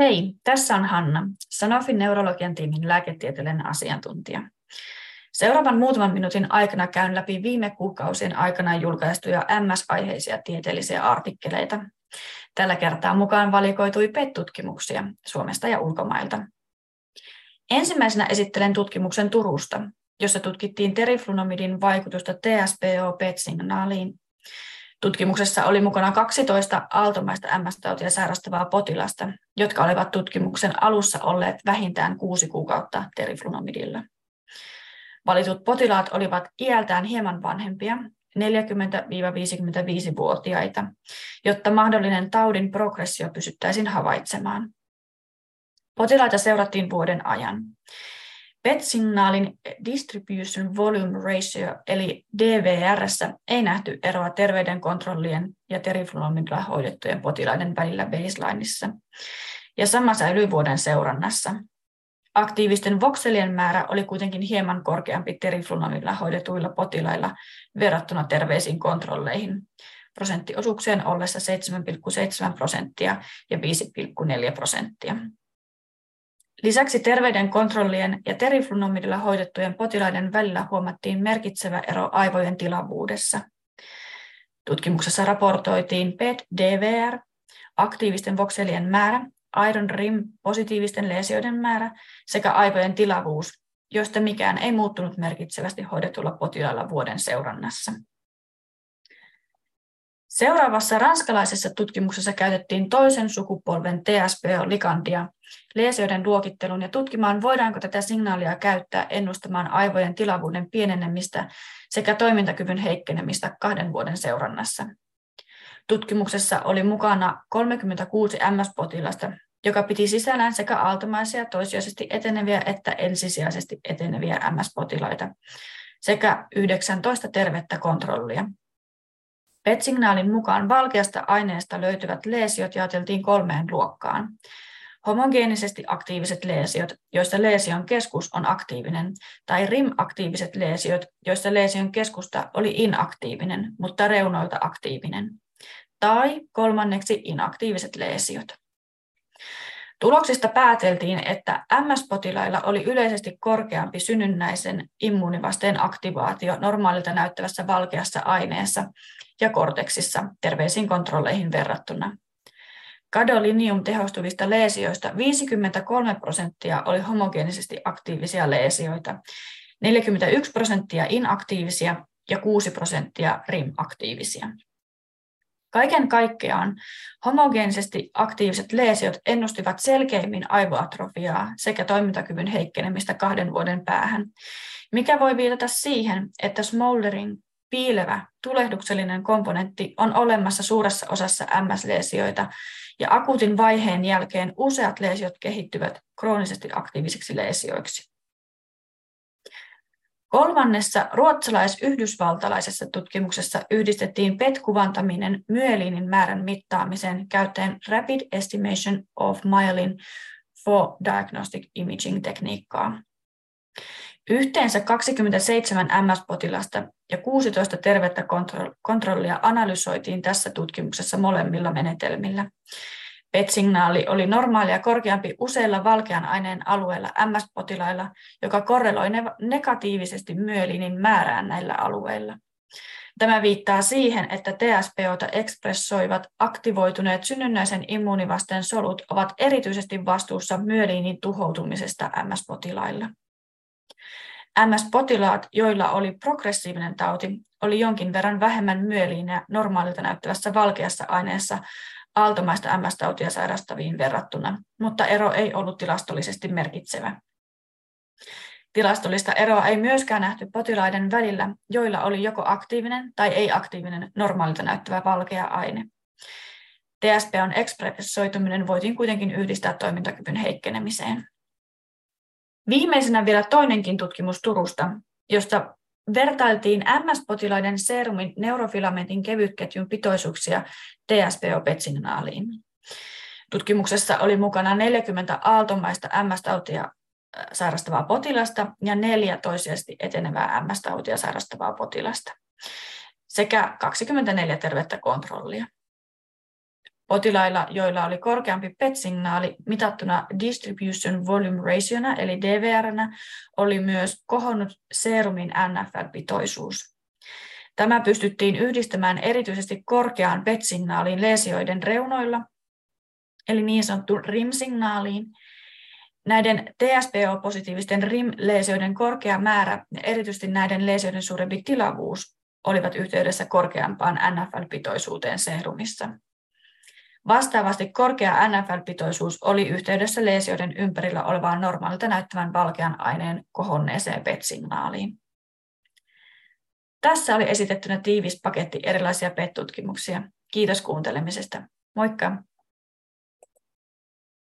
Hei, tässä on Hanna, Sanofin neurologian tiimin lääketieteellinen asiantuntija. Seuraavan muutaman minuutin aikana käyn läpi viime kuukausien aikana julkaistuja MS-aiheisia tieteellisiä artikkeleita. Tällä kertaa mukaan valikoitui PET-tutkimuksia Suomesta ja ulkomailta. Ensimmäisenä esittelen tutkimuksen Turusta, jossa tutkittiin teriflunomidin vaikutusta TSPO-PET-signaaliin Tutkimuksessa oli mukana 12 aaltomaista MS-tautia sairastavaa potilasta, jotka olivat tutkimuksen alussa olleet vähintään kuusi kuukautta teriflunomidilla. Valitut potilaat olivat iältään hieman vanhempia, 40-55-vuotiaita, jotta mahdollinen taudin progressio pysyttäisiin havaitsemaan. Potilaita seurattiin vuoden ajan. PET-signaalin distribution volume ratio eli DVR ei nähty eroa terveydenkontrollien ja teriflunomidilla hoidettujen potilaiden välillä baselineissa. Ja sama säilyi vuoden seurannassa. Aktiivisten vokselien määrä oli kuitenkin hieman korkeampi teriflunomidilla hoidetuilla potilailla verrattuna terveisiin kontrolleihin, prosenttiosuuksien ollessa 7,7 prosenttia ja 5,4 prosenttia. Lisäksi terveyden kontrollien ja teriflunomidilla hoidettujen potilaiden välillä huomattiin merkitsevä ero aivojen tilavuudessa. Tutkimuksessa raportoitiin PET-DVR, aktiivisten vokselien määrä, aidon rim positiivisten lesioiden määrä sekä aivojen tilavuus, joista mikään ei muuttunut merkitsevästi hoidetulla potilailla vuoden seurannassa. Seuraavassa ranskalaisessa tutkimuksessa käytettiin toisen sukupolven TSPO-ligandia leesioiden luokitteluun ja tutkimaan, voidaanko tätä signaalia käyttää ennustamaan aivojen tilavuuden pienenemistä sekä toimintakyvyn heikkenemistä kahden vuoden seurannassa. Tutkimuksessa oli mukana 36 MS-potilasta, joka piti sisällään sekä aaltomaisia toisiaisesti eteneviä että ensisijaisesti eteneviä MS-potilaita sekä 19 tervettä kontrollia. PET-signaalin mukaan valkeasta aineesta löytyvät leesiot jaoteltiin kolmeen luokkaan. Homogeenisesti aktiiviset leesiot, joista leesion keskus on aktiivinen, tai RIM-aktiiviset leesiot, joista leesion keskusta oli inaktiivinen, mutta reunoilta aktiivinen. Tai kolmanneksi inaktiiviset leesiot. Tuloksista pääteltiin, että MS-potilailla oli yleisesti korkeampi synnynnäisen immuunivasteen aktivaatio normaalilta näyttävässä valkeassa aineessa ja korteksissa terveisiin kontrolleihin verrattuna. Gadolinium tehostuvista leesioista 53 prosenttia oli homogeenisesti aktiivisia leesioita, 41 prosenttia inaktiivisia ja 6 prosenttia RIM-aktiivisia. Kaiken kaikkiaan homogeenisesti aktiiviset leesiot ennustivat selkeimmin aivoatrofiaa sekä toimintakyvyn heikkenemistä kahden vuoden päähän, mikä voi viitata siihen, että smoldering, piilevä, tulehduksellinen komponentti on olemassa suuressa osassa MS-leesioita, ja akuutin vaiheen jälkeen useat leesiot kehittyvät kroonisesti aktiivisiksi leesioiksi. Kolmannessa ruotsalais-yhdysvaltalaisessa tutkimuksessa yhdistettiin PET-kuvantaminen myeliinin määrän mittaamiseen käyttäen Rapid Estimation of Myelin for Diagnostic Imaging-tekniikkaa. Yhteensä 27 MS-potilasta ja 16 tervettä kontrollia analysoitiin tässä tutkimuksessa molemmilla menetelmillä. PET-signaali oli normaalia korkeampi useilla valkean aineen alueilla MS-potilailla, joka korreloi negatiivisesti myelinin määrään näillä alueilla. Tämä viittaa siihen, että TSPOta ekspressoivat aktivoituneet synnynnäisen immuunivasteen solut ovat erityisesti vastuussa myeliinin tuhoutumisesta MS-potilailla. MS-potilaat, joilla oli progressiivinen tauti, oli jonkin verran vähemmän myeliinä normaalilta näyttävässä valkeassa aineessa aaltomaista MS-tautia sairastaviin verrattuna, mutta ero ei ollut tilastollisesti merkitsevä. Tilastollista eroa ei myöskään nähty potilaiden välillä, joilla oli joko aktiivinen tai ei-aktiivinen normaalilta näyttävä valkea aine. TSP:n ekspressoituminen voitiin kuitenkin yhdistää toimintakyvyn heikkenemiseen. Viimeisenä vielä toinenkin tutkimus Turusta, josta vertailtiin MS-potilaiden serumin neurofilamentin kevytketjun pitoisuuksia TSPO-PET-signaaliin. Tutkimuksessa oli mukana 40 aaltomaista MS-tautia äh, sairastavaa potilasta ja neljä toisesti etenevää MS-tautia sairastavaa potilasta sekä 24 tervettä kontrollia. Potilailla, joilla oli korkeampi PET-signaali mitattuna distribution volume rationa eli DVRnä, oli myös kohonnut serumin NFL-pitoisuus. Tämä pystyttiin yhdistämään erityisesti korkeaan PET-signaaliin lesioiden reunoilla, eli niin sanottu RIM-signaaliin. Näiden TSPO-positiivisten RIM-lesioiden korkea määrä ja erityisesti näiden lesioiden suurempi tilavuus olivat yhteydessä korkeampaan NFL-pitoisuuteen serumissa. Vastaavasti korkea NFL-pitoisuus oli yhteydessä leesioiden ympärillä olevaan normaalilta näyttävän valkean aineen kohonneeseen PET-signaaliin. Tässä oli esitettynä tiivis paketti erilaisia PET-tutkimuksia. Kiitos kuuntelemisesta. Moikka!